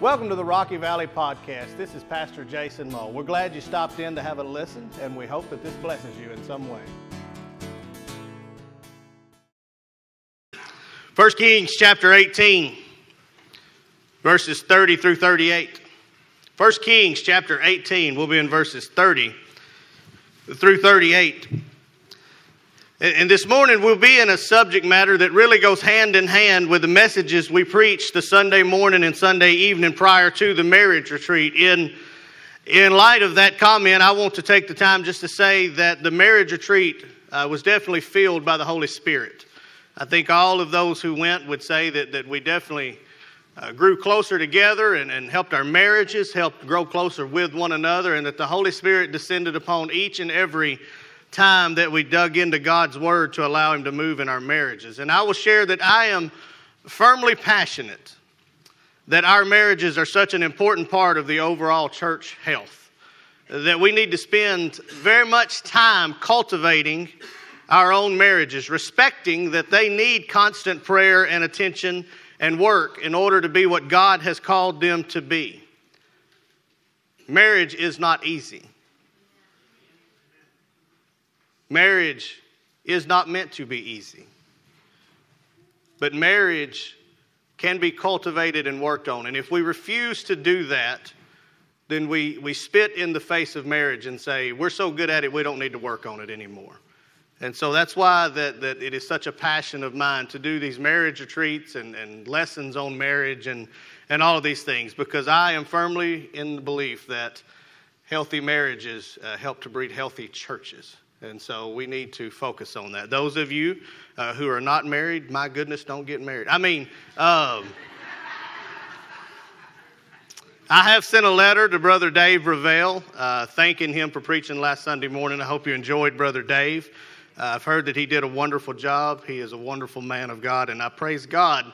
Welcome to the Rocky Valley Podcast. This is Pastor Jason Moe. We're glad you stopped in to have a listen, and we hope that this blesses you in some way. 1 Kings chapter 18, verses 30 through 38. 1 Kings chapter 18, we'll be in verses 30 through 38. And this morning we'll be in a subject matter that really goes hand in hand with the messages we preached the Sunday morning and Sunday evening prior to the marriage retreat. In, in light of that comment, I want to take the time just to say that the marriage retreat uh, was definitely filled by the Holy Spirit. I think all of those who went would say that, that we definitely uh, grew closer together and, and helped our marriages, helped grow closer with one another, and that the Holy Spirit descended upon each and every time that we dug into God's Word to allow Him to move in our marriages. And I will share that I am firmly passionate that our marriages are such an important part of the overall church health, that we need to spend very much time cultivating our own marriages, respecting that they need constant prayer and attention and work in order to be what God has called them to be. Marriage is not easy. Marriage is not meant to be easy. But marriage can be cultivated and worked on. And if we refuse to do that, then we, we spit in the face of marriage and say, we're so good at it, we don't need to work on it anymore. And so that's why that, that it is such a passion of mine to do these marriage retreats and, and lessons on marriage and, and all of these things, because I am firmly in the belief that healthy marriages uh, help to breed healthy churches. And so we need to focus on that. Those of you uh, who are not married, my goodness, don't get married. I mean, um, I have sent a letter to Brother Dave Ravel, uh, thanking him for preaching last Sunday morning. I hope you enjoyed Brother Dave. Uh, I've heard that he did a wonderful job. He is a wonderful man of God, and I praise God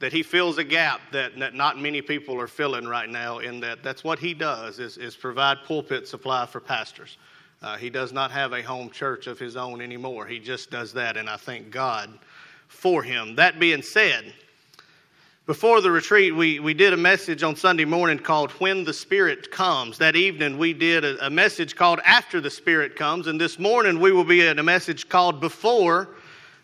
that he fills a gap that, that not many people are filling right now. In that, that's what he does is, is provide pulpit supply for pastors. Uh, he does not have a home church of his own anymore. He just does that, and I thank God for him. That being said, before the retreat, we, we did a message on Sunday morning called When the Spirit Comes. That evening, we did a, a message called After the Spirit Comes. And this morning, we will be in a message called Before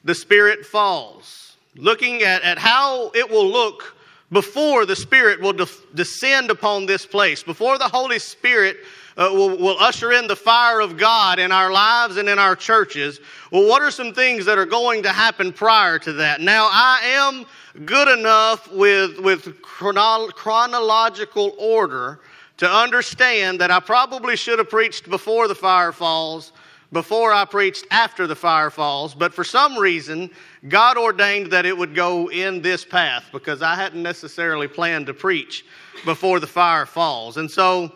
the Spirit Falls, looking at, at how it will look before the Spirit will de- descend upon this place, before the Holy Spirit uh, will, will usher in the fire of God in our lives and in our churches. Well, what are some things that are going to happen prior to that? Now, I am good enough with, with chrono- chronological order to understand that I probably should have preached before the fire falls, before I preached after the fire falls, but for some reason, God ordained that it would go in this path because I hadn't necessarily planned to preach before the fire falls. And so,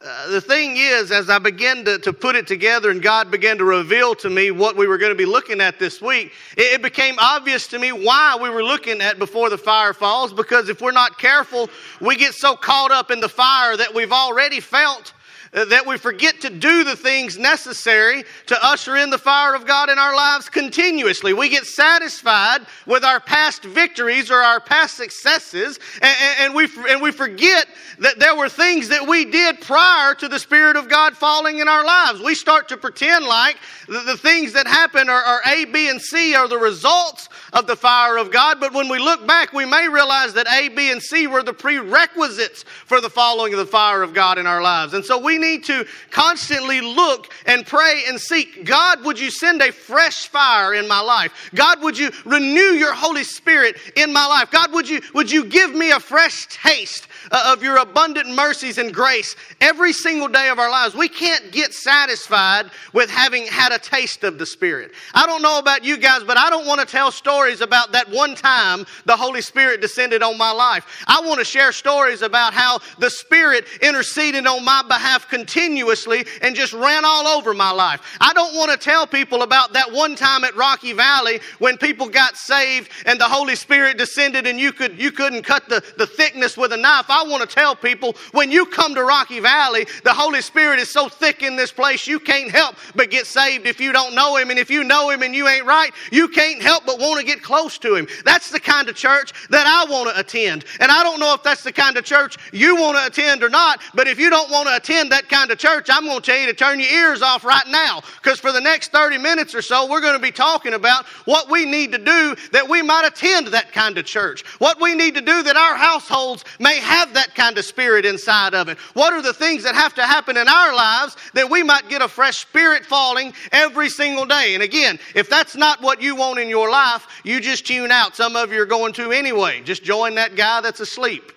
uh, the thing is, as I began to, to put it together and God began to reveal to me what we were going to be looking at this week, it, it became obvious to me why we were looking at before the fire falls. Because if we're not careful, we get so caught up in the fire that we've already felt Uh, that we forget to do the things necessary to usher in the fire of God in our lives continuously. We get satisfied with our past victories or our past successes, and, and, we, and we forget that there were things that we did prior to the Spirit of God falling in our lives. We start to pretend like the, the things that happen are, are A, B, and C are the results of the fire of God, but when we look back, we may realize that A, B, and C were the prerequisites for the following of the fire of God in our lives. And so we need to constantly look and pray and seek God, would you send a fresh fire in my life? God, would you renew your Holy Spirit in my life? God, would you, would you give me a fresh taste Uh, of your abundant mercies and grace every single day of our lives? We can't get satisfied with having had a taste of the Spirit. I don't know about you guys, but I don't want to tell stories about that one time the Holy Spirit descended on my life. I want to share stories about how the Spirit interceded on my behalf continuously and just ran all over my life. I don't want to tell people about that one time at Rocky Valley when people got saved and the Holy Spirit descended and you, could, you couldn't cut the, the thickness with a knife. I want to tell people when you come to Rocky Valley, the Holy Spirit is so thick in this place you can't help but get saved if you don't know Him. And if you know Him and you ain't right, you can't help but want to get close to Him. That's the kind of church that I want to attend. And I don't know if that's the kind of church you want to attend or not, but if you don't want to attend that kind of church, I'm going to tell you to turn your ears off right now because for the next 30 minutes or so, we're going to be talking about what we need to do that we might attend that kind of church. What we need to do that our households may have that kind of spirit inside of it. What are the things that have to happen in our lives that we might get a fresh spirit falling every single day? And again, if that's not what you want in your life, you just tune out. Some of you are going to anyway. Just join that guy that's asleep.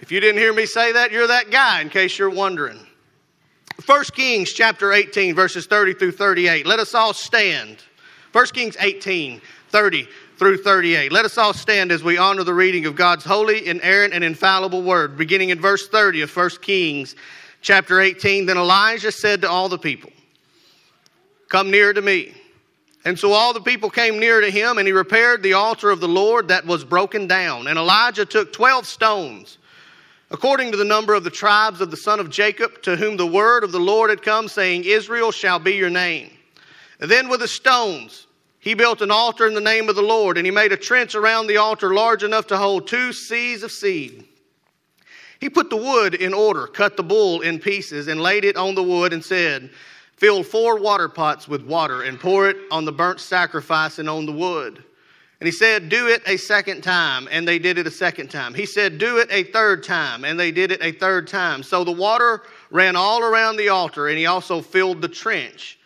If you didn't hear me say that, you're that guy, in case you're wondering. 1 Kings chapter 18, verses 30 through 38. Let us all stand. 1 Kings 18, 30 through 38. Let us all stand as we honor the reading of God's holy, inerrant, and infallible word, beginning in verse 30 of 1 Kings chapter 18. Then Elijah said to all the people, Come near to me. And so all the people came near to him, and he repaired the altar of the Lord that was broken down. And Elijah took 12 stones according to the number of the tribes of the son of Jacob, to whom the word of the Lord had come, saying, Israel shall be your name. And then with the stones, he built an altar in the name of the Lord, and he made a trench around the altar large enough to hold two seahs of seed. He put the wood in order, cut the bull in pieces, and laid it on the wood, and said, Fill four water pots with water, and pour it on the burnt sacrifice and on the wood. And he said, Do it a second time. And they did it a second time. He said, Do it a third time. And they did it a third time. So the water ran all around the altar, and he also filled the trench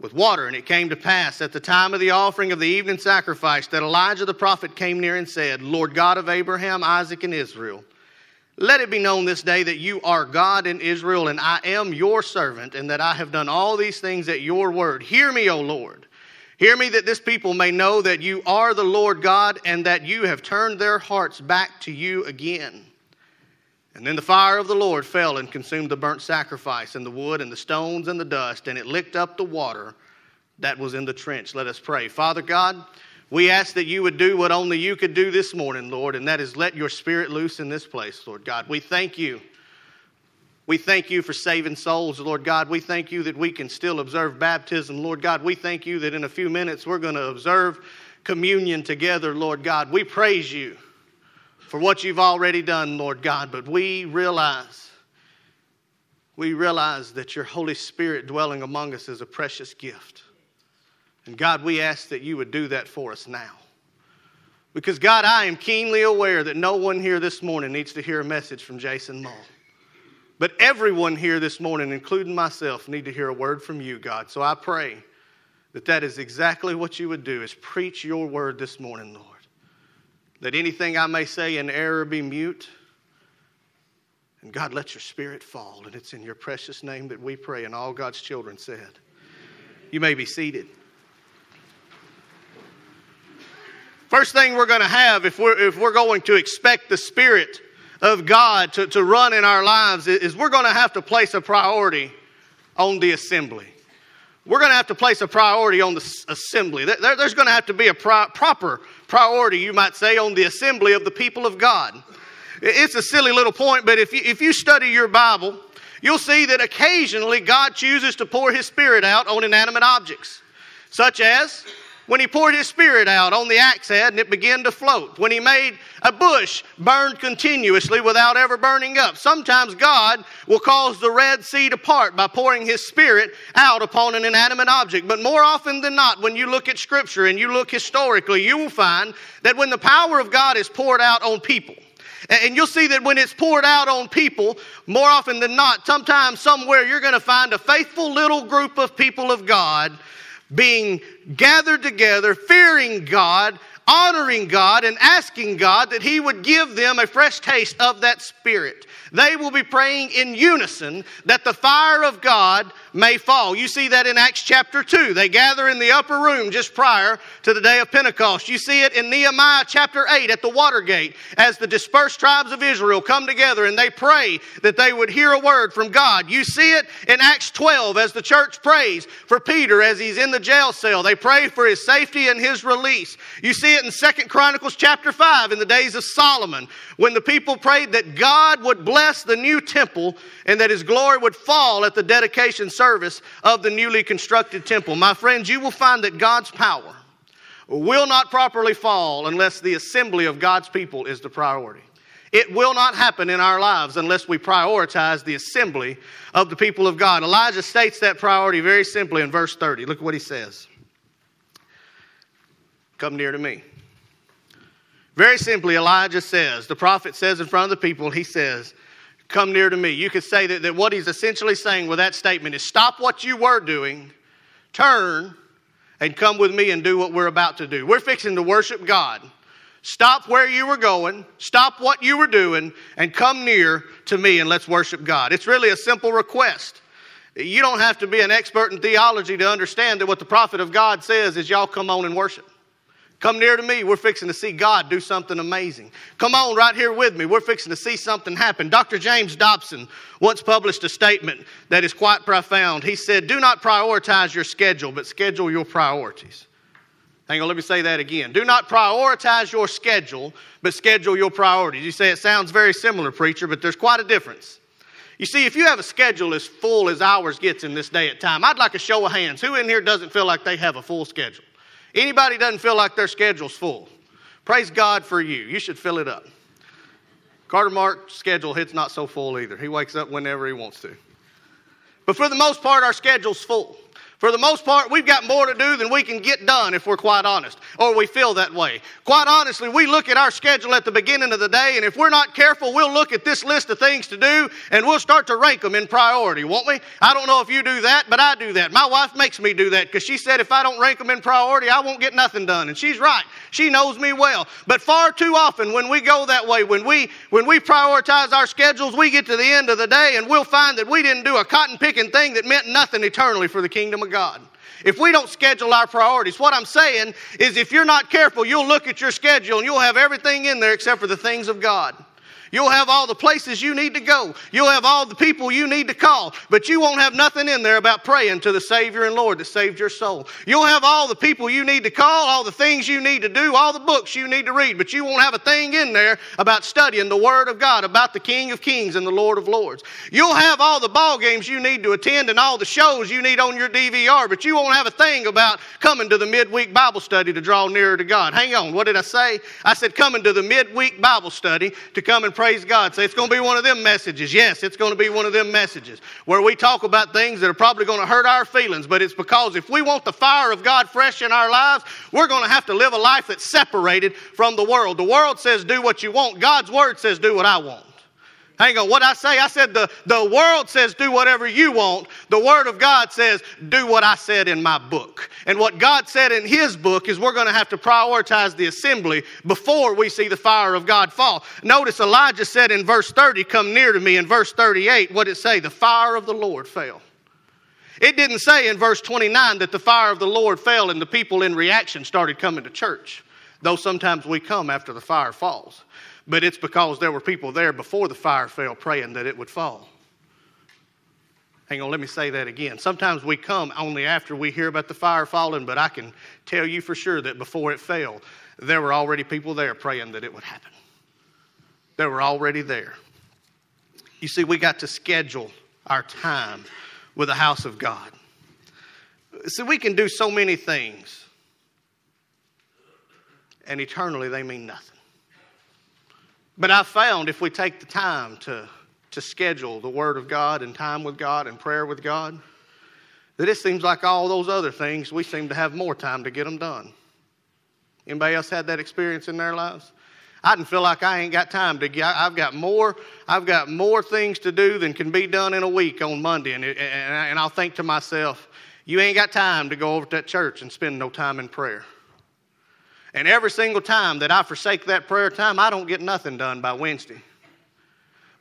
with water. And it came to pass at the time of the offering of the evening sacrifice that Elijah the prophet came near and said, Lord God of Abraham, Isaac, and Israel, let it be known this day that you are God in Israel, and I am your servant, and that I have done all these things at your word. Hear me, O Lord. Hear me that this people may know that you are the Lord God and that you have turned their hearts back to you again. And then the fire of the Lord fell and consumed the burnt sacrifice and the wood and the stones and the dust, and it licked up the water that was in the trench. Let us pray. Father God, we ask that you would do what only you could do this morning, Lord, and that is let your spirit loose in this place, Lord God. We thank you we thank you for saving souls, Lord God. We thank you that we can still observe baptism, Lord God. We thank you that in a few minutes we're going to observe communion together, Lord God. We praise you for what you've already done, Lord God, but we realize, we realize that your Holy Spirit dwelling among us is a precious gift. And God, we ask that you would do that for us now. Because, God, I am keenly aware that no one here this morning needs to hear a message from Jason Mull. But everyone here this morning, including myself, need to hear a word from you, God. So I pray that that is exactly what you would do is preach your word this morning, Lord. That anything I may say in error be mute. And God, let your spirit fall. And it's in your precious name that we pray. And all God's children said, You may be seated. First thing we're going to have, if we're, if we're going to expect the Spirit of God to, to run in our lives is we're going to have to place a priority on the assembly. We're going to have to place a priority on the assembly. There, there's going to have to be a pro- proper priority, you might say, on the assembly of the people of God. It's a silly little point, but if you, if you study your Bible, you'll see that occasionally God chooses to pour His Spirit out on inanimate objects, such as when he poured his spirit out on the axe head and it began to float, when he made a bush burn continuously without ever burning up. Sometimes God will cause the Red Sea to part by pouring his spirit out upon an inanimate object. But more often than not, when you look at scripture and you look historically, you will find that when the power of God is poured out on people, and you'll see that when it's poured out on people, more often than not, sometimes somewhere you're going to find a faithful little group of people of God being gathered together, fearing God, honoring God, and asking God that He would give them a fresh taste of that Spirit. They will be praying in unison that the fire of God may fall. You see that in Acts chapter 2. They gather in the upper room just prior to the day of Pentecost. You see it in Nehemiah chapter 8 at the Watergate as the dispersed tribes of Israel come together and they pray that they would hear a word from God. You see it in Acts 12 as the church prays for Peter as he's in the jail cell. They pray for his safety and his release. You see it in Second Chronicles chapter 5 in the days of Solomon when the people prayed that God would bless the new temple and that his glory would fall at the dedication service service of the newly constructed temple. My friends, you will find that God's power will not properly fall unless the assembly of God's people is the priority. It will not happen in our lives unless we prioritize the assembly of the people of God. Elijah states that priority very simply in verse 30. Look what he says Come near to me. Very simply, Elijah says, the prophet says in front of the people, he says, come near to me. You could say that, that what he's essentially saying with that statement is stop what you were doing, turn, and come with me and do what we're about to do. We're fixing to worship God. Stop where you were going, stop what you were doing, and come near to me and let's worship God. It's really a simple request. You don't have to be an expert in theology to understand that what the prophet of God says is y'all come on and worship. Come near to me. We're fixing to see God do something amazing. Come on right here with me. We're fixing to see something happen. Dr. James Dobson once published a statement that is quite profound. He said, Do not prioritize your schedule, but schedule your priorities. Hang on, let me say that again. Do not prioritize your schedule, but schedule your priorities. You say it sounds very similar, preacher, but there's quite a difference. You see, if you have a schedule as full as ours gets in this day at time, I'd like a show of hands. Who in here doesn't feel like they have a full schedule? Anybody doesn't feel like their schedule's full. Praise God for you. You should fill it up. Carter Mark's schedule, hits not so full either. He wakes up whenever he wants to. But for the most part, our schedule's full. For the most part, we've got more to do than we can get done if we're quite honest, or we feel that way. Quite honestly, we look at our schedule at the beginning of the day, and if we're not careful, we'll look at this list of things to do and we'll start to rank them in priority, won't we? I don't know if you do that, but I do that. My wife makes me do that because she said if I don't rank them in priority, I won't get nothing done. And she's right. She knows me well. But far too often when we go that way, when we when we prioritize our schedules, we get to the end of the day and we'll find that we didn't do a cotton picking thing that meant nothing eternally for the kingdom of God. If we don't schedule our priorities, what I'm saying is if you're not careful, you'll look at your schedule and you'll have everything in there except for the things of God. You'll have all the places you need to go. You'll have all the people you need to call, but you won't have nothing in there about praying to the Savior and Lord that saved your soul. You'll have all the people you need to call, all the things you need to do, all the books you need to read, but you won't have a thing in there about studying the Word of God, about the King of Kings and the Lord of Lords. You'll have all the ball games you need to attend and all the shows you need on your DVR, but you won't have a thing about coming to the midweek Bible study to draw nearer to God. Hang on, what did I say? I said coming to the midweek Bible study to come and pray praise God. Say, it's going to be one of them messages. Yes, it's going to be one of them messages where we talk about things that are probably going to hurt our feelings, but it's because if we want the fire of God fresh in our lives, we're going to have to live a life that's separated from the world. The world says, do what you want. God's word says, do what I want. Hang on, what I say? I said the, the world says do whatever you want. The Word of God says do what I said in my book. And what God said in His book is we're going to have to prioritize the assembly before we see the fire of God fall. Notice Elijah said in verse 30, Come near to me. In verse 38, what did it say? The fire of the Lord fell. It didn't say in verse 29 that the fire of the Lord fell and the people in reaction started coming to church, though sometimes we come after the fire falls but it's because there were people there before the fire fell praying that it would fall. Hang on, let me say that again. Sometimes we come only after we hear about the fire falling, but I can tell you for sure that before it fell, there were already people there praying that it would happen. They were already there. You see, we got to schedule our time with the house of God. See, we can do so many things, and eternally they mean nothing. But I've found if we take the time to, to schedule the Word of God and time with God and prayer with God, that it seems like all those other things, we seem to have more time to get them done. Anybody else had that experience in their lives? I didn't feel like I ain't got time to get. I've got more. I've got more things to do than can be done in a week on Monday, and, and, and I'll think to myself, you ain't got time to go over to that church and spend no time in prayer. And every single time that I forsake that prayer time, I don't get nothing done by Wednesday.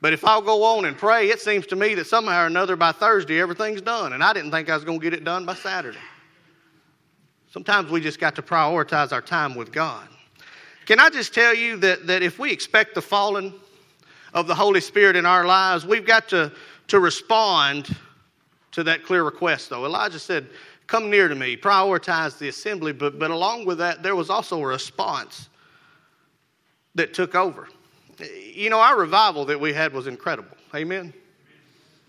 But if I'll go on and pray, it seems to me that somehow or another by Thursday everything's done. And I didn't think I was going to get it done by Saturday. Sometimes we just got to prioritize our time with God. Can I just tell you that, that if we expect the falling of the Holy Spirit in our lives, we've got to, to respond to that clear request, though. Elijah said, Come near to me, prioritize the assembly, but, but along with that, there was also a response that took over. You know, our revival that we had was incredible. Amen?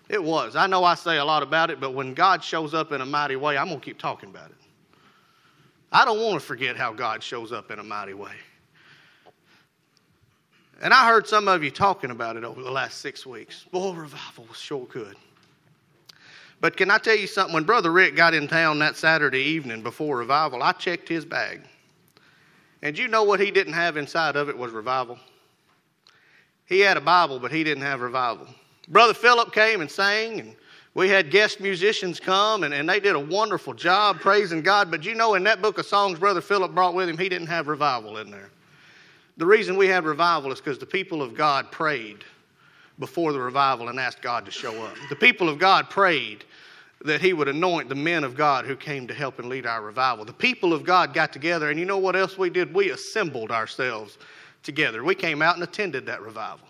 It was. I know I say a lot about it, but when God shows up in a mighty way, I'm going to keep talking about it. I don't want to forget how God shows up in a mighty way. And I heard some of you talking about it over the last six weeks. Boy, revival was sure good. But can I tell you something? When Brother Rick got in town that Saturday evening before revival, I checked his bag. And you know what he didn't have inside of it was revival? He had a Bible, but he didn't have revival. Brother Philip came and sang, and we had guest musicians come, and, and they did a wonderful job praising God. But you know, in that book of songs Brother Philip brought with him, he didn't have revival in there. The reason we had revival is because the people of God prayed before the revival and asked God to show up. The people of God prayed that He would anoint the men of God who came to help and lead our revival. The people of God got together, and you know what else we did? We assembled ourselves together. We came out and attended that revival.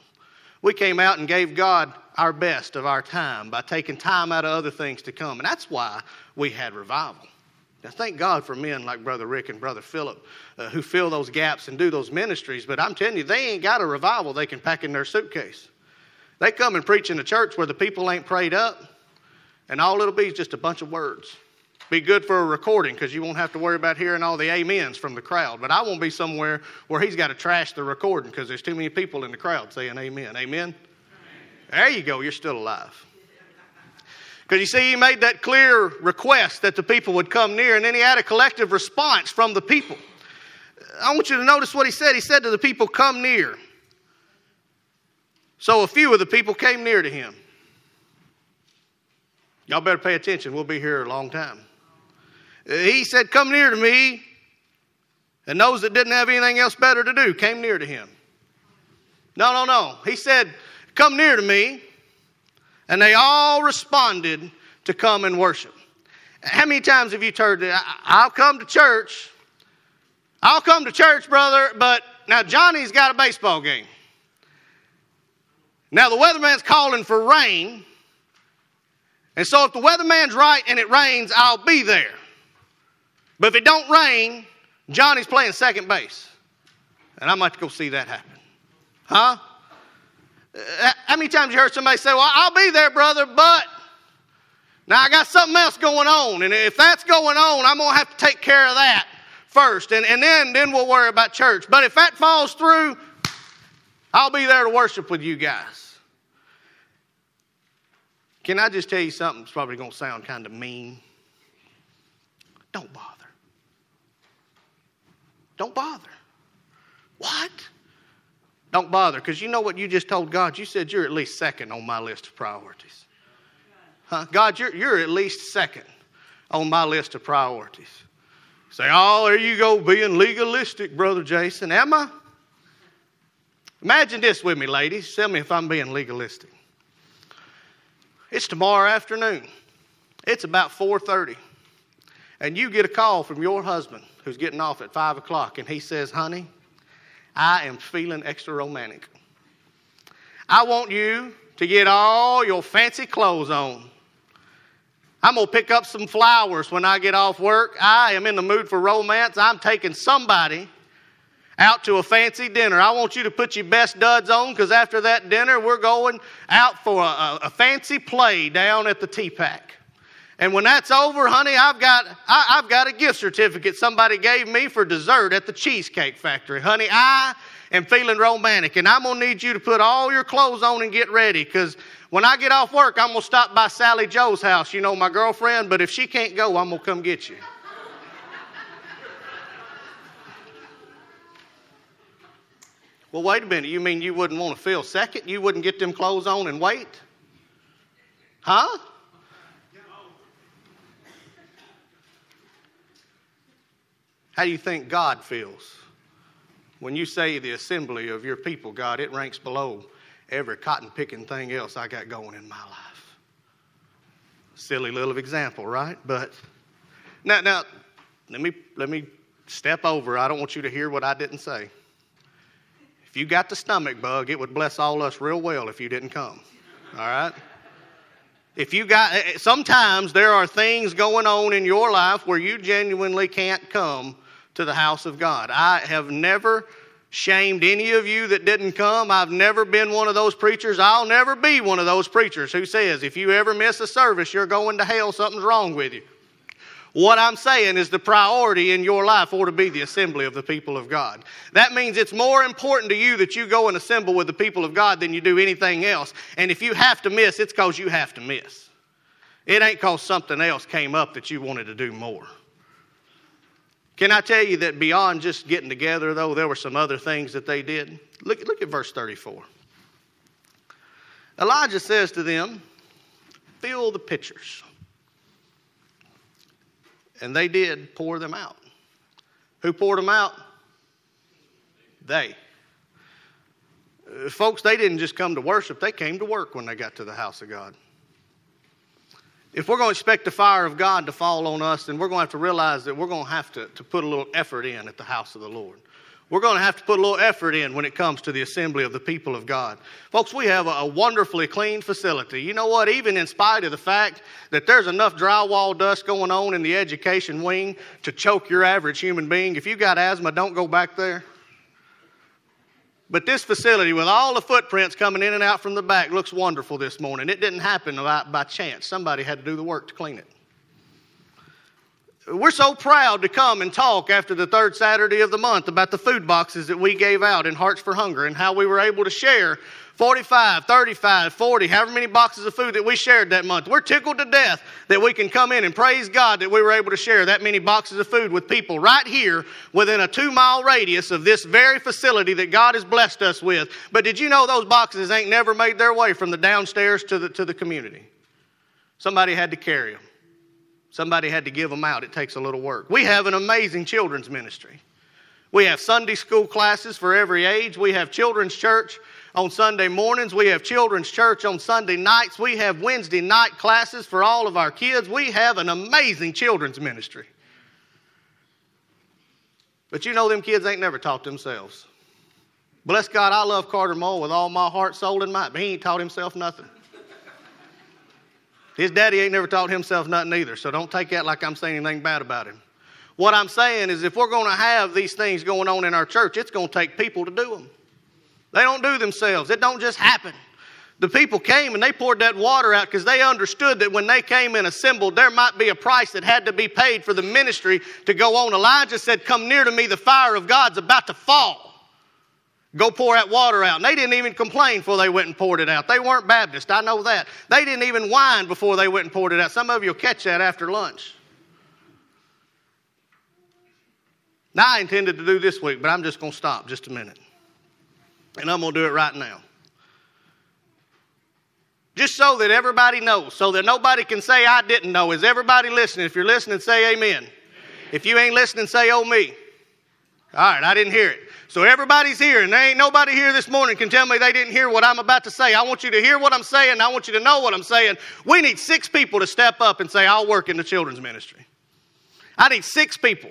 We came out and gave God our best of our time by taking time out of other things to come. And that's why we had revival. Now, thank God for men like Brother Rick and Brother Philip uh, who fill those gaps and do those ministries. But I'm telling you, they ain't got a revival they can pack in their suitcase. They come and preach in a church where the people ain't prayed up, and all it'll be is just a bunch of words. Be good for a recording because you won't have to worry about hearing all the amens from the crowd. But I won't be somewhere where he's got to trash the recording because there's too many people in the crowd saying amen. Amen? amen. There you go, you're still alive. Because you see, he made that clear request that the people would come near, and then he had a collective response from the people. I want you to notice what he said. He said to the people, Come near. So a few of the people came near to him. Y'all better pay attention. We'll be here a long time. Uh, he said, Come near to me. And those that didn't have anything else better to do came near to him. No, no, no. He said, Come near to me. And they all responded to come and worship. How many times have you heard that? I'll come to church. I'll come to church, brother, but now Johnny's got a baseball game. Now the weatherman's calling for rain. And so if the weatherman's right and it rains, I'll be there. But if it don't rain, Johnny's playing second base. And I might go see that happen. Huh? Uh, how many times you heard somebody say, Well, I'll be there, brother, but now I got something else going on. And if that's going on, I'm to have to take care of that first. And, and then, then we'll worry about church. But if that falls through, I'll be there to worship with you guys. Can I just tell you something that's probably going to sound kind of mean? Don't bother. Don't bother. What? Don't bother, because you know what you just told God? You said you're at least second on my list of priorities. Huh? God, you're, you're at least second on my list of priorities. Say, oh, there you go, being legalistic, Brother Jason. Am I? Imagine this with me, ladies. Tell me if I'm being legalistic. It's tomorrow afternoon. It's about 4:30, and you get a call from your husband who's getting off at five o'clock, and he says, "Honey, I am feeling extra romantic. I want you to get all your fancy clothes on. I'm going to pick up some flowers when I get off work. I am in the mood for romance. I'm taking somebody out to a fancy dinner. I want you to put your best duds on because after that dinner, we're going out for a, a, fancy play down at the T-Pack. And when that's over, honey, I've got, I, have got a gift certificate somebody gave me for dessert at the Cheesecake Factory. Honey, I am feeling romantic, and I'm going to need you to put all your clothes on and get ready because when I get off work, I'm going to stop by Sally Joe's house, you know, my girlfriend, but if she can't go, I'm going to come get you. Well, wait a minute. You mean you wouldn't want to feel second? You wouldn't get them clothes on and wait? Huh? How do you think God feels? When you say the assembly of your people, God, it ranks below every cotton picking thing else I got going in my life. Silly little example, right? But now, now let me let me step over. I don't want you to hear what I didn't say. If you got the stomach bug, it would bless all us real well if you didn't come. All right? If you got, eh, eh, sometimes there are things going on in your life where you genuinely can't come to the house of God. I have never shamed any of you that didn't come. I've never been one of those preachers. I'll never be one of those preachers who says, if you ever miss a service, you're going to hell, something's wrong with you. What I'm saying is the priority in your life ought to be the assembly of the people of God. That means it's more important to you that you go and assemble with the people of God than you do anything else. And if you have to miss, it's because you have to miss. It ain't because something else came up that you wanted to do more. Can I tell you that beyond just getting together, though, there were some other things that they did? Look, look at verse 34. Elijah says to them, Fill the pitchers and they did pour them out. Who poured them out? They. Uh, folks, they didn't just come to worship, they came to work when they got to the house of God. If we're going to expect the fire of God to fall on us, then we're going to have to realize that we're going to have to, to put a little effort in at the house of the Lord. We're going to have to put a little effort in when it comes to the assembly of the people of God. Folks, we have a, wonderfully clean facility. You know what? Even in spite of the fact that there's enough drywall dust going on in the education wing to choke your average human being, if you've got asthma, don't go back there. But this facility, with all the footprints coming in and out from the back, looks wonderful this morning. It didn't happen by chance. Somebody had to do the work to clean it. We're so proud to come and talk after the third Saturday of the month about the food boxes that we gave out in Hearts for Hunger and how we were able to share 45, 35, 40, however many boxes of food that we shared that month. We're tickled to death that we can come in and praise God that we were able to share that many boxes of food with people right here within a two mile radius of this very facility that God has blessed us with. But did you know those boxes ain't never made their way from the downstairs to the, to the community? Somebody had to carry them. Somebody had to give them out. It takes a little work. We have an amazing children's ministry. We have Sunday school classes for every age. We have children's church on Sunday mornings. We have children's church on Sunday nights. We have Wednesday night classes for all of our kids. We have an amazing children's ministry. But you know, them kids ain't never taught themselves. Bless God, I love Carter Mole with all my heart, soul, and might, but he ain't taught himself nothing. His daddy ain't never taught himself nothing either, so don't take that like I'm saying anything bad about him. What I'm saying is, if we're going to have these things going on in our church, it's going to take people to do them. They don't do themselves, it don't just happen. The people came and they poured that water out because they understood that when they came and assembled, there might be a price that had to be paid for the ministry to go on. Elijah said, Come near to me, the fire of God's about to fall. Go pour that water out. And they didn't even complain before they went and poured it out. They weren't Baptist, I know that. They didn't even whine before they went and poured it out. Some of you will catch that after lunch. Now, I intended to do this week, but I'm just going to stop just a minute. And I'm going to do it right now. Just so that everybody knows, so that nobody can say I didn't know. Is everybody listening? If you're listening, say amen. amen. If you ain't listening, say oh me. All right, I didn't hear it. So everybody's here, and there ain't nobody here this morning can tell me they didn't hear what I'm about to say. I want you to hear what I'm saying. I want you to know what I'm saying. We need six people to step up and say, I'll work in the children's ministry. I need six people.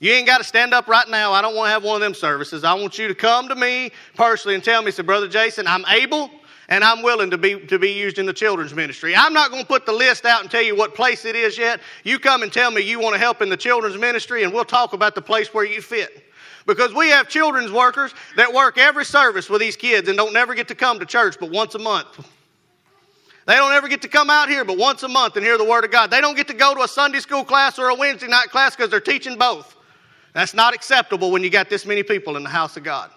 You ain't got to stand up right now. I don't want to have one of them services. I want you to come to me personally and tell me, say, Brother Jason, I'm able and I'm willing to be, to be used in the children's ministry. I'm not going to put the list out and tell you what place it is yet. You come and tell me you want to help in the children's ministry, and we'll talk about the place where you fit. Because we have children's workers that work every service with these kids and don't never get to come to church but once a month. They don't ever get to come out here but once a month and hear the Word of God. They don't get to go to a Sunday school class or a Wednesday night class because they're teaching both. That's not acceptable when you got this many people in the house of God.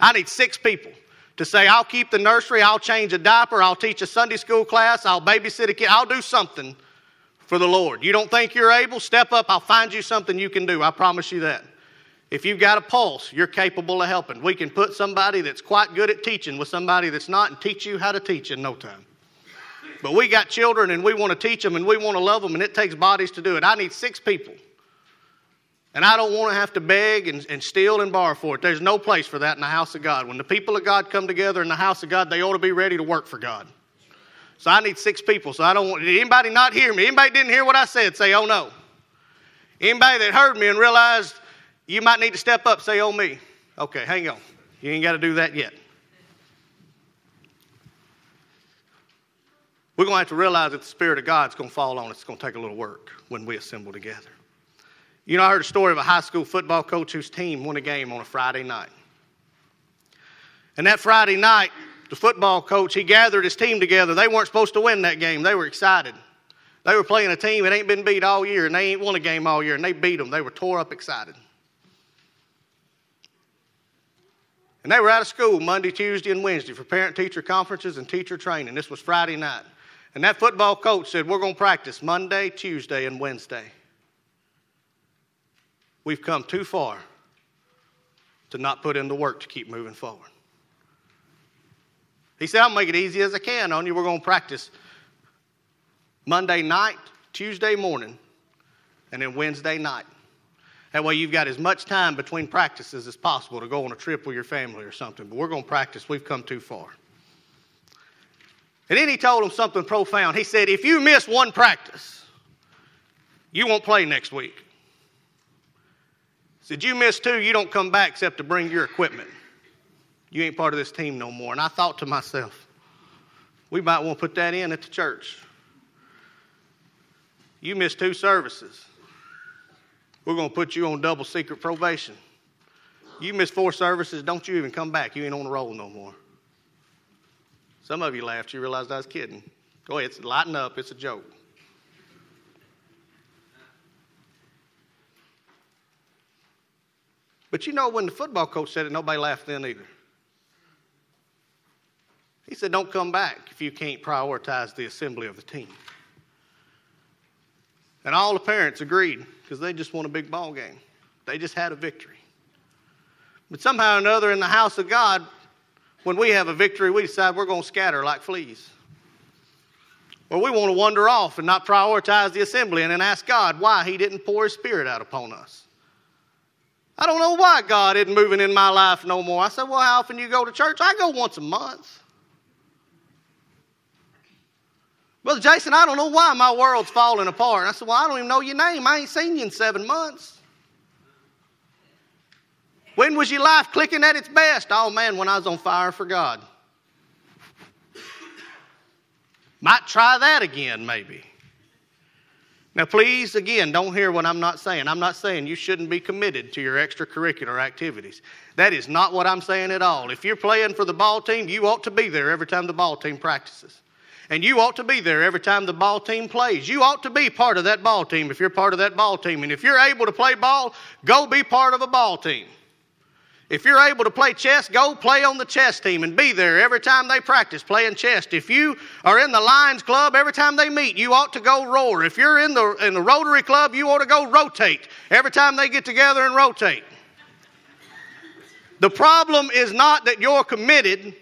I need six people to say, I'll keep the nursery, I'll change a diaper, I'll teach a Sunday school class, I'll babysit a kid, I'll do something for the Lord. You don't think you're able? Step up, I'll find you something you can do. I promise you that. If you've got a pulse, you're capable of helping. We can put somebody that's quite good at teaching with somebody that's not and teach you how to teach in no time. But we got children and we want to teach them and we want to love them and it takes bodies to do it. I need six people And I don't want to have to beg and, and steal and borrow for it. There's no place for that in the house of God. When the people of God come together in the house of God, they ought to be ready to work for God. So I need six people. So I don't want anybody not hear me. Anybody didn't hear what I said, say, oh no. Anybody that heard me and realized you might need to step up, say, oh me. Okay, hang on. You ain't got to do that yet. We're going to have to realize that the Spirit of God's going to fall on us. It's going to take a little work when we assemble together. You know, I heard a story of a high school football coach whose team won a game on a Friday night. And that Friday night, the football coach, he gathered his team together. They weren't supposed to win that game. They were excited. They were playing a team that ain't been beat all year, and they ain't won a game all year, and they beat them. They were tore up excited. And they were out of school Monday, Tuesday, and Wednesday for parent teacher conferences and teacher training. This was Friday night. And that football coach said, We're going to practice Monday, Tuesday, and Wednesday. We've come too far to not put in the work to keep moving forward. He said, I'll make it easy as I can on you. We're going to practice Monday night, Tuesday morning, and then Wednesday night. That way, you've got as much time between practices as possible to go on a trip with your family or something. But we're going to practice. We've come too far. And then he told them something profound. He said, If you miss one practice, you won't play next week. Said, You miss two, you don't come back except to bring your equipment. You ain't part of this team no more. And I thought to myself, we might want to put that in at the church. You missed two services. We're going to put you on double secret probation. You miss four services, don't you even come back. You ain't on the roll no more. Some of you laughed. You realized I was kidding. Go ahead, lighten up. It's a joke. But you know, when the football coach said it, nobody laughed then either. He said, Don't come back if you can't prioritize the assembly of the team. And all the parents agreed because they just won a big ball game. They just had a victory. But somehow or another, in the house of God, when we have a victory, we decide we're going to scatter like fleas. Or we want to wander off and not prioritize the assembly and then ask God why He didn't pour His Spirit out upon us. I don't know why God isn't moving in my life no more. I said, Well, how often you go to church? I go once a month. Brother Jason, I don't know why my world's falling apart. And I said, Well, I don't even know your name. I ain't seen you in seven months. When was your life clicking at its best? Oh man, when I was on fire for God. Might try that again, maybe. Now, please, again, don't hear what I'm not saying. I'm not saying you shouldn't be committed to your extracurricular activities. That is not what I'm saying at all. If you're playing for the ball team, you ought to be there every time the ball team practices. And you ought to be there every time the ball team plays. You ought to be part of that ball team if you're part of that ball team. And if you're able to play ball, go be part of a ball team. If you're able to play chess, go play on the chess team and be there every time they practice playing chess. If you are in the Lions Club, every time they meet, you ought to go roar. If you're in the, in the Rotary Club, you ought to go rotate every time they get together and rotate. The problem is not that you're committed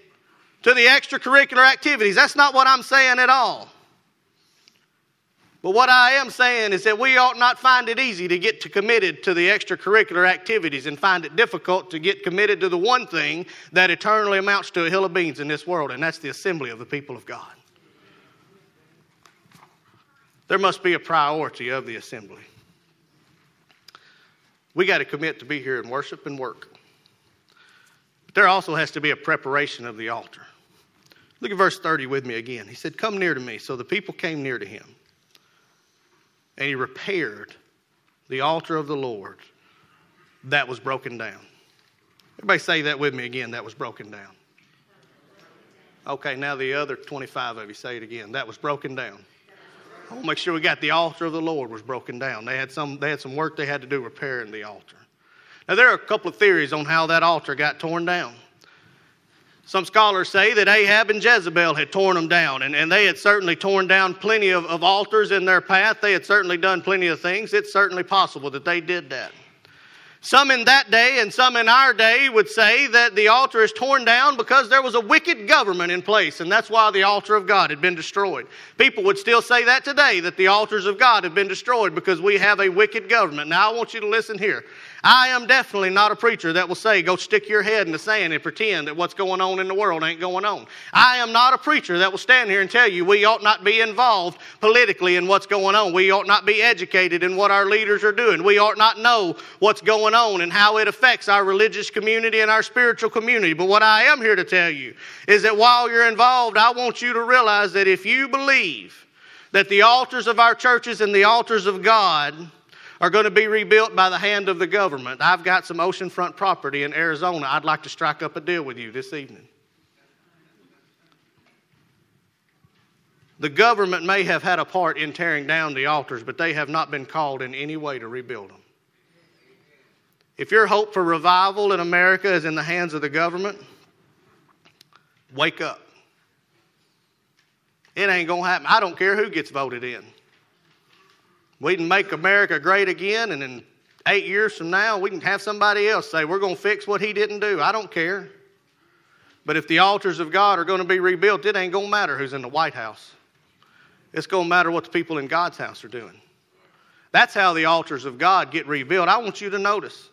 to the extracurricular activities. That's not what I'm saying at all. But what I am saying is that we ought not find it easy to get to committed to the extracurricular activities and find it difficult to get committed to the one thing that eternally amounts to a hill of beans in this world, and that's the assembly of the people of God. There must be a priority of the assembly. We got to commit to be here and worship and work. But there also has to be a preparation of the altar. Look at verse 30 with me again. He said, Come near to me. So the people came near to him and he repaired the altar of the Lord that was broken down. Everybody say that with me again that was broken down. Okay, now the other 25 of you say it again. That was broken down. I want to make sure we got the altar of the Lord was broken down. They had some, they had some work they had to do repairing the altar. Now, there are a couple of theories on how that altar got torn down. Some scholars say that Ahab and Jezebel had torn them down, and, and they had certainly torn down plenty of, of altars in their path. They had certainly done plenty of things. It's certainly possible that they did that. Some in that day and some in our day would say that the altar is torn down because there was a wicked government in place, and that's why the altar of God had been destroyed. People would still say that today, that the altars of God have been destroyed because we have a wicked government. Now, I want you to listen here. I am definitely not a preacher that will say, go stick your head in the sand and pretend that what's going on in the world ain't going on. I am not a preacher that will stand here and tell you we ought not be involved politically in what's going on. We ought not be educated in what our leaders are doing. We ought not know what's going on and how it affects our religious community and our spiritual community. But what I am here to tell you is that while you're involved, I want you to realize that if you believe that the altars of our churches and the altars of God are going to be rebuilt by the hand of the government. I've got some oceanfront property in Arizona. I'd like to strike up a deal with you this evening. The government may have had a part in tearing down the altars, but they have not been called in any way to rebuild them. If your hope for revival in America is in the hands of the government, wake up. It ain't going to happen. I don't care who gets voted in. We can make America great again, and in eight years from now, we can have somebody else say, We're going to fix what he didn't do. I don't care. But if the altars of God are going to be rebuilt, it ain't going to matter who's in the White House. It's going to matter what the people in God's house are doing. That's how the altars of God get rebuilt. I want you to notice.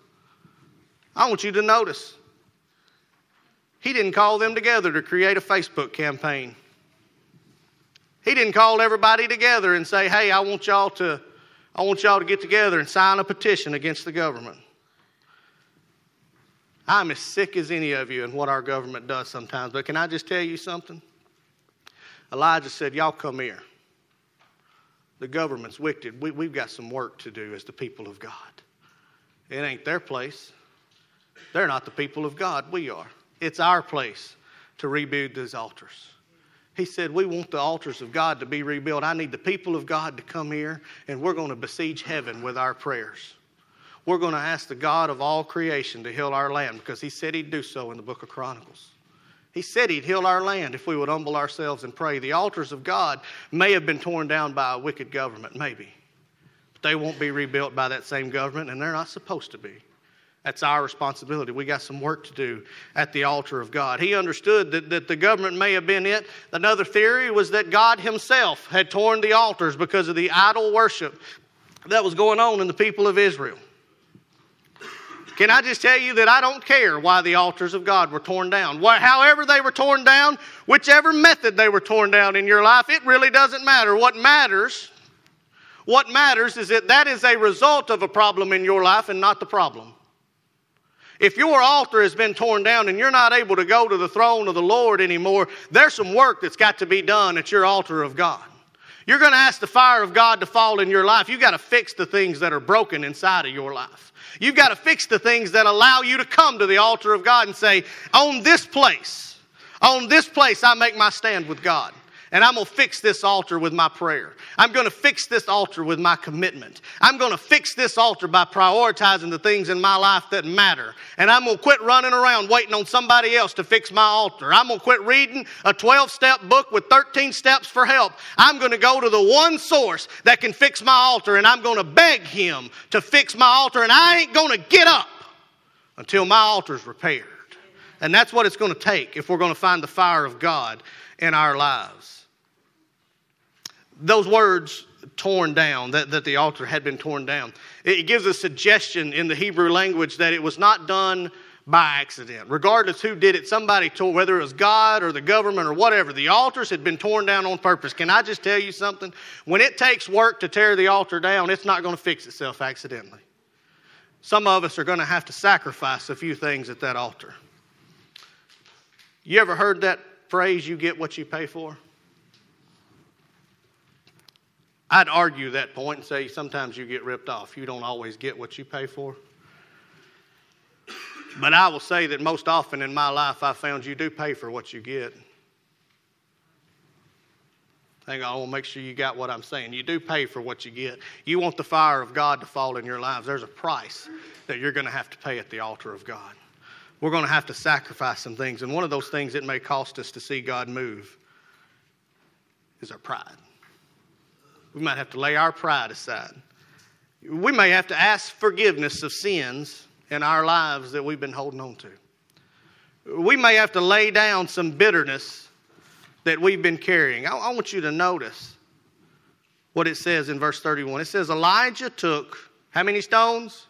I want you to notice. He didn't call them together to create a Facebook campaign. He didn't call everybody together and say, hey, I want y'all to I want y'all to get together and sign a petition against the government. I'm as sick as any of you in what our government does sometimes, but can I just tell you something? Elijah said, Y'all come here. The government's wicked. We, we've got some work to do as the people of God. It ain't their place. They're not the people of God. We are. It's our place to rebuild these altars. He said, We want the altars of God to be rebuilt. I need the people of God to come here, and we're going to besiege heaven with our prayers. We're going to ask the God of all creation to heal our land because He said He'd do so in the book of Chronicles. He said He'd heal our land if we would humble ourselves and pray. The altars of God may have been torn down by a wicked government, maybe, but they won't be rebuilt by that same government, and they're not supposed to be. That's our responsibility. We got some work to do at the altar of God. He understood that, that the government may have been it. Another theory was that God Himself had torn the altars because of the idol worship that was going on in the people of Israel. Can I just tell you that I don't care why the altars of God were torn down? However, they were torn down, whichever method they were torn down in your life, it really doesn't matter. What matters, what matters is that that is a result of a problem in your life and not the problem. If your altar has been torn down and you're not able to go to the throne of the Lord anymore, there's some work that's got to be done at your altar of God. You're going to ask the fire of God to fall in your life. You've got to fix the things that are broken inside of your life. You've got to fix the things that allow you to come to the altar of God and say, On this place, on this place, I make my stand with God. And I'm going to fix this altar with my prayer. I'm going to fix this altar with my commitment. I'm going to fix this altar by prioritizing the things in my life that matter. And I'm going to quit running around waiting on somebody else to fix my altar. I'm going to quit reading a 12 step book with 13 steps for help. I'm going to go to the one source that can fix my altar and I'm going to beg him to fix my altar. And I ain't going to get up until my altar's repaired. And that's what it's going to take if we're going to find the fire of God in our lives those words torn down, that, that the altar had been torn down, it gives a suggestion in the Hebrew language that it was not done by accident. Regardless who did it, somebody tore, whether it was God or the government or whatever, the altars had been torn down on purpose. Can I just tell you something? When it takes work to tear the altar down, it's not going to fix itself accidentally. Some of us are going to have to sacrifice a few things at that altar. You ever heard that phrase, you get what you pay for? I'd argue that point and say sometimes you get ripped off. You don't always get what you pay for. But I will say that most often in my life, I found you do pay for what you get. Hang on, I want to make sure you got what I'm saying. You do pay for what you get. You want the fire of God to fall in your lives. There's a price that you're going to have to pay at the altar of God. We're going to have to sacrifice some things. And one of those things it may cost us to see God move is our pride. We might have to lay our pride aside. We may have to ask forgiveness of sins in our lives that we've been holding on to. We may have to lay down some bitterness that we've been carrying. I, I want you to notice what it says in verse 31. It says, Elijah took how many stones?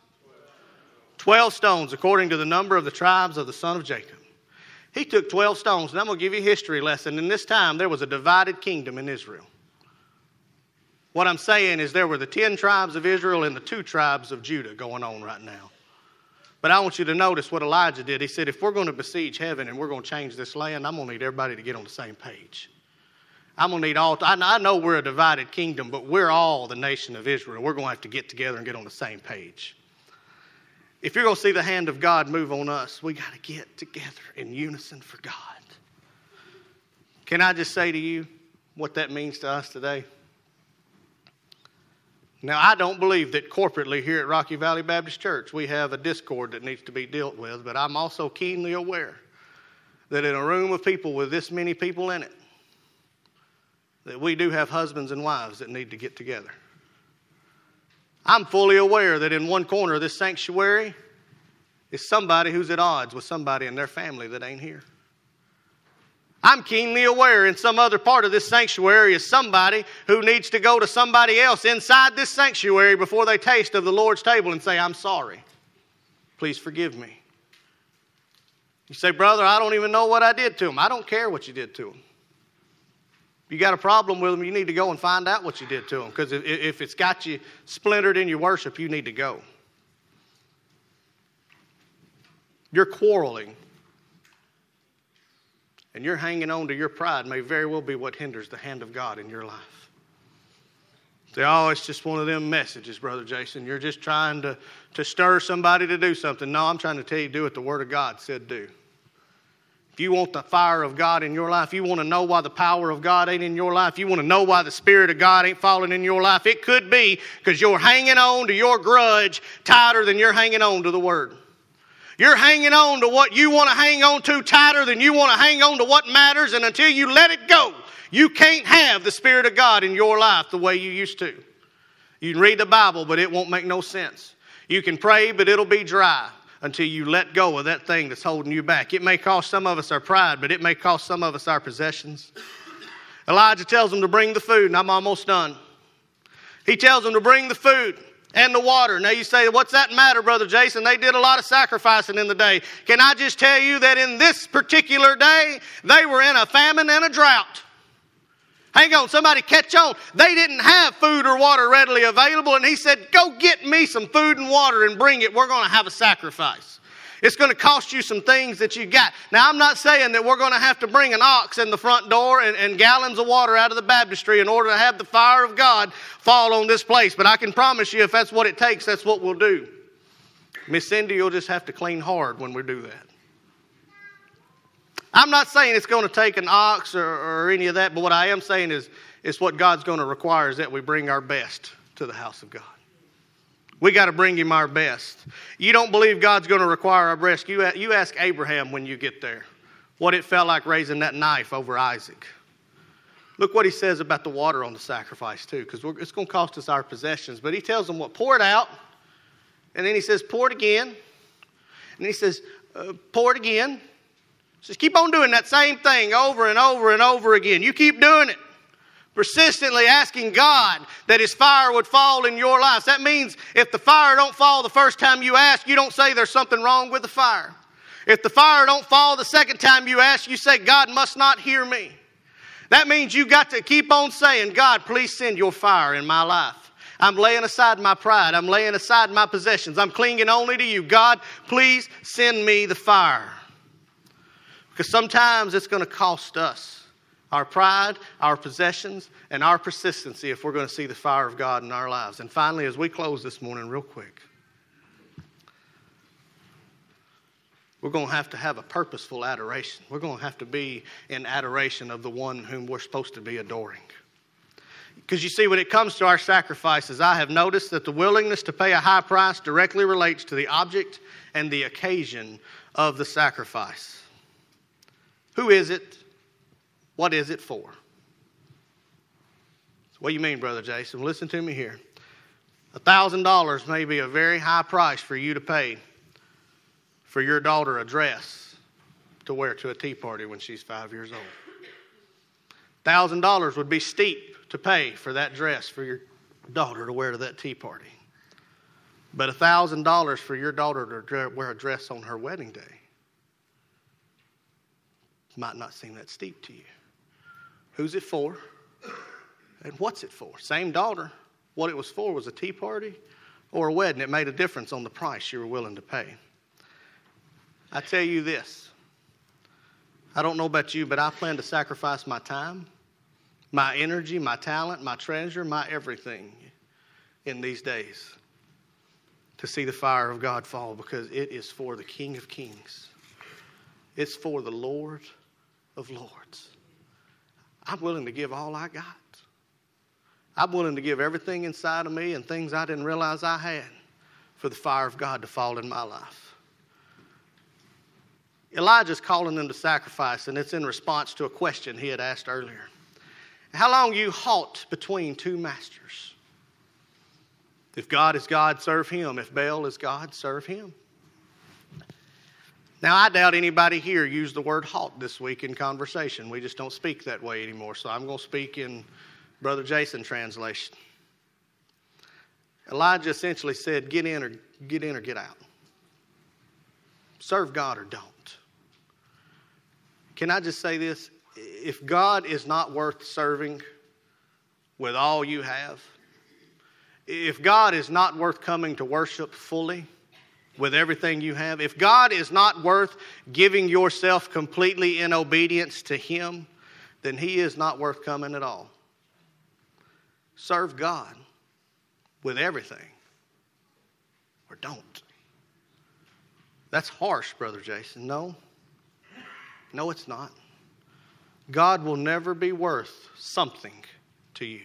Twelve stones, according to the number of the tribes of the son of Jacob. He took 12 stones, and I'm going to give you a history lesson. In this time, there was a divided kingdom in Israel. What I'm saying is there were the 10 tribes of Israel and the two tribes of Judah going on right now. But I want you to notice what Elijah did. He said, if we're going to besiege heaven and we're going to change this land, I'm going to need everybody to get on the same page. I'm going to need all, I know we're a divided kingdom, but we're all the nation of Israel. We're going to have to get together and get on the same page. If you're going to see the hand of God move on us, we got to get together in unison for God. Can I just say to you what that means to us today? Now, I don't believe that corporately here at Rocky Valley Baptist Church we have a discord that needs to be dealt with, but I'm also keenly aware that in a room of people with this many people in it, that we do have husbands and wives that need to get together. I'm fully aware that in one corner of this sanctuary is somebody who's at odds with somebody in their family that ain't here. I'm keenly aware in some other part of this sanctuary is somebody who needs to go to somebody else inside this sanctuary before they taste of the Lord's table and say, I'm sorry. Please forgive me. You say, Brother, I don't even know what I did to him. I don't care what you did to him. If you got a problem with him, you need to go and find out what you did to him Because if it's got you splintered in your worship, you need to go. You're quarreling and you're hanging on to your pride may very well be what hinders the hand of God in your life. Say, oh, it's just one of them messages, Brother Jason. You're just trying to, to stir somebody to do something. No, I'm trying to tell you, do what the Word of God said do. If you want the fire of God in your life, you want to know why the power of God ain't in your life, you want to know why the Spirit of God ain't falling in your life, it could be because you're hanging on to your grudge tighter than you're hanging on to the Word. You're hanging on to what you want to hang on to tighter than you want to hang on to what matters, and until you let it go, you can't have the Spirit of God in your life the way you used to. You can read the Bible, but it won't make no sense. You can pray, but it'll be dry until you let go of that thing that's holding you back. It may cost some of us our pride, but it may cost some of us our possessions. Elijah tells them to bring the food, and I'm almost done. He tells them to bring the food and the water. Now you say, what's that matter, Brother Jason? They did a lot of sacrificing in the day. Can I just tell you that in this particular day, they were in a famine and a drought. Hang on, somebody catch on. They didn't have food or water readily available, and he said, Go get me some food and water and bring it. We're going to have a sacrifice. It's going to cost you some things that you got. Now, I'm not saying that we're going to have to bring an ox in the front door and, and gallons of water out of the baptistry in order to have the fire of God fall on this place, but I can promise you if that's what it takes, that's what we'll do. Miss Cindy, you'll just have to clean hard when we do that. I'm not saying it's going to take an ox or, or any of that, but what I am saying is, is what God's going to require is that we bring our best to the house of God. We got to bring him our best. You don't believe God's going to require our best. You, you ask Abraham when you get there what it felt like raising that knife over Isaac. Look what he says about the water on the sacrifice, too, because it's going to cost us our possessions. But he tells them what, pour it out. And then he says, pour it again. And he says, uh, pour it again. Just keep on doing that same thing over and over and over again. You keep doing it persistently asking God that His fire would fall in your lives. That means if the fire don't fall the first time you ask, you don't say there's something wrong with the fire. If the fire don't fall the second time you ask, you say, God must not hear me. That means you got to keep on saying, God, please send your fire in my life. I'm laying aside my pride. I'm laying aside my possessions. I'm clinging only to you. God, please send me the fire. Because sometimes it's going to cost us our pride, our possessions, and our persistency if we're going to see the fire of God in our lives. And finally, as we close this morning, real quick, we're going to have to have a purposeful adoration. We're going to have to be in adoration of the one whom we're supposed to be adoring. Because you see, when it comes to our sacrifices, I have noticed that the willingness to pay a high price directly relates to the object and the occasion of the sacrifice. Who is it? What is it for? What do you mean, Brother Jason? Listen to me here. $1,000 may be a very high price for you to pay for your daughter a dress to wear to a tea party when she's five years old. $1,000 would be steep to pay for that dress for your daughter to wear to that tea party. But $1,000 for your daughter to wear a dress on her wedding day might not seem that steep to you. Who's it for? And what's it for? Same daughter. What it was for was a tea party or a wedding. It made a difference on the price you were willing to pay. I tell you this I don't know about you, but I plan to sacrifice my time, my energy, my talent, my treasure, my everything in these days to see the fire of God fall because it is for the King of Kings. It's for the Lord of Lords. I'm willing to give all I got. I'm willing to give everything inside of me and things I didn't realize I had for the fire of God to fall in my life. Elijah's calling them to sacrifice, and it's in response to a question he had asked earlier. How long you halt between two masters? If God is God, serve him. If Baal is God, serve him. Now, I doubt anybody here used the word halt this week in conversation. We just don't speak that way anymore. So I'm going to speak in Brother Jason translation. Elijah essentially said, get in or get in or get out. Serve God or don't. Can I just say this? If God is not worth serving with all you have, if God is not worth coming to worship fully with everything you have, if God is not worth giving yourself completely in obedience to Him, then He is not worth coming at all. Serve God with everything or don't. That's harsh, Brother Jason. No. No, it's not. God will never be worth something to you.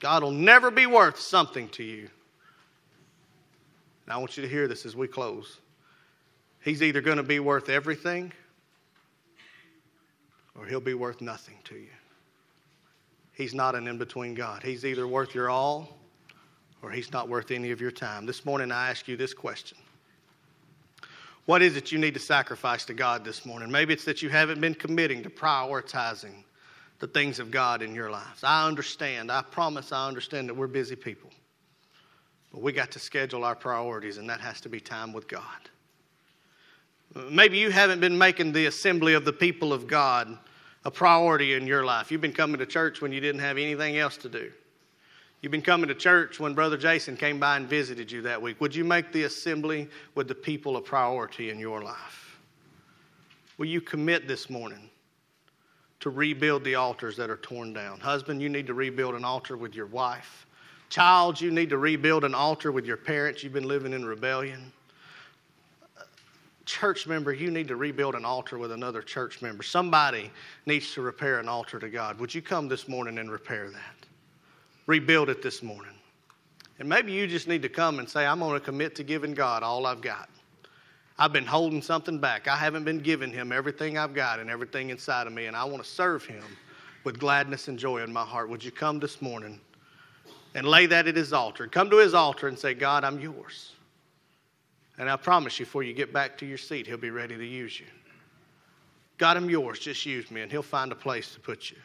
God will never be worth something to you. I want you to hear this as we close. He's either going to be worth everything or he'll be worth nothing to you. He's not an in between God. He's either worth your all or he's not worth any of your time. This morning, I ask you this question What is it you need to sacrifice to God this morning? Maybe it's that you haven't been committing to prioritizing the things of God in your lives. I understand. I promise I understand that we're busy people. But we got to schedule our priorities, and that has to be time with God. Maybe you haven't been making the assembly of the people of God a priority in your life. You've been coming to church when you didn't have anything else to do. You've been coming to church when Brother Jason came by and visited you that week. Would you make the assembly with the people a priority in your life? Will you commit this morning to rebuild the altars that are torn down. Husband, you need to rebuild an altar with your wife. Child, you need to rebuild an altar with your parents. You've been living in rebellion. Church member, you need to rebuild an altar with another church member. Somebody needs to repair an altar to God. Would you come this morning and repair that? Rebuild it this morning. And maybe you just need to come and say, I'm going to commit to giving God all I've got. I've been holding something back. I haven't been giving him everything I've got and everything inside of me, and I want to serve him with gladness and joy in my heart. Would you come this morning and lay that at his altar? Come to his altar and say, God, I'm yours. And I promise you, before you get back to your seat, he'll be ready to use you. God, I'm yours. Just use me, and he'll find a place to put you.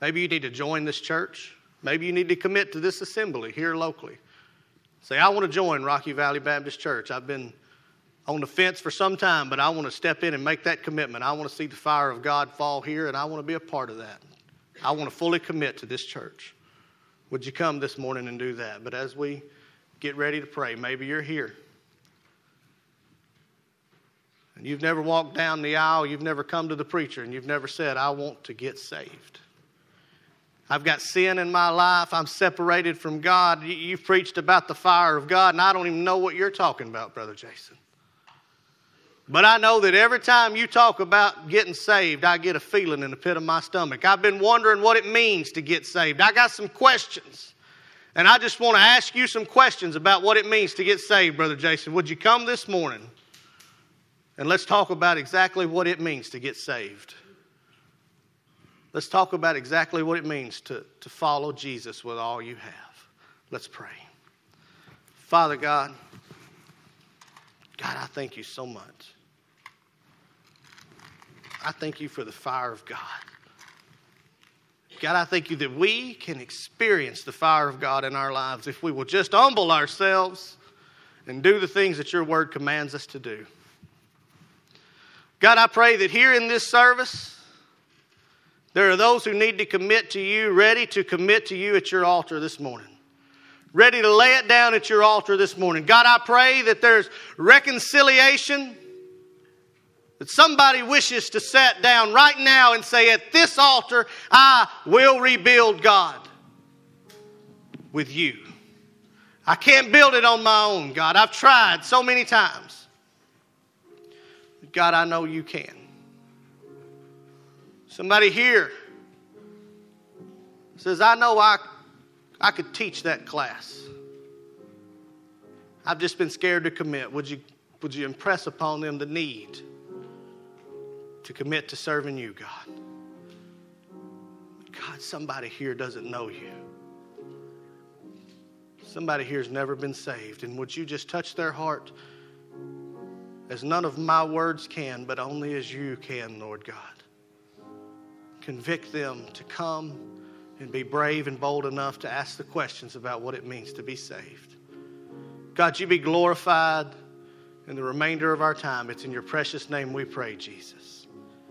Maybe you need to join this church. Maybe you need to commit to this assembly here locally. Say, I want to join Rocky Valley Baptist Church. I've been on the fence for some time, but I want to step in and make that commitment. I want to see the fire of God fall here, and I want to be a part of that. I want to fully commit to this church. Would you come this morning and do that? But as we get ready to pray, maybe you're here. And you've never walked down the aisle, you've never come to the preacher, and you've never said, I want to get saved. I've got sin in my life. I'm separated from God. You've preached about the fire of God, and I don't even know what you're talking about, Brother Jason. But I know that every time you talk about getting saved, I get a feeling in the pit of my stomach. I've been wondering what it means to get saved. I got some questions. And I just want to ask you some questions about what it means to get saved, Brother Jason. Would you come this morning and let's talk about exactly what it means to get saved? Let's talk about exactly what it means to, to follow Jesus with all you have. Let's pray. Father God, God, I thank you so much. I thank you for the fire of God. God, I thank you that we can experience the fire of God in our lives if we will just humble ourselves and do the things that your word commands us to do. God, I pray that here in this service, there are those who need to commit to you, ready to commit to you at your altar this morning, ready to lay it down at your altar this morning. God, I pray that there's reconciliation that somebody wishes to sit down right now and say, At this altar, I will rebuild God with you. I can't build it on my own, God. I've tried so many times. God, I know you can. Somebody here says, I know I, I could teach that class. I've just been scared to commit. Would you, would you impress upon them the need? To commit to serving you, God. God, somebody here doesn't know you. Somebody here has never been saved. And would you just touch their heart as none of my words can, but only as you can, Lord God? Convict them to come and be brave and bold enough to ask the questions about what it means to be saved. God, you be glorified in the remainder of our time. It's in your precious name we pray, Jesus.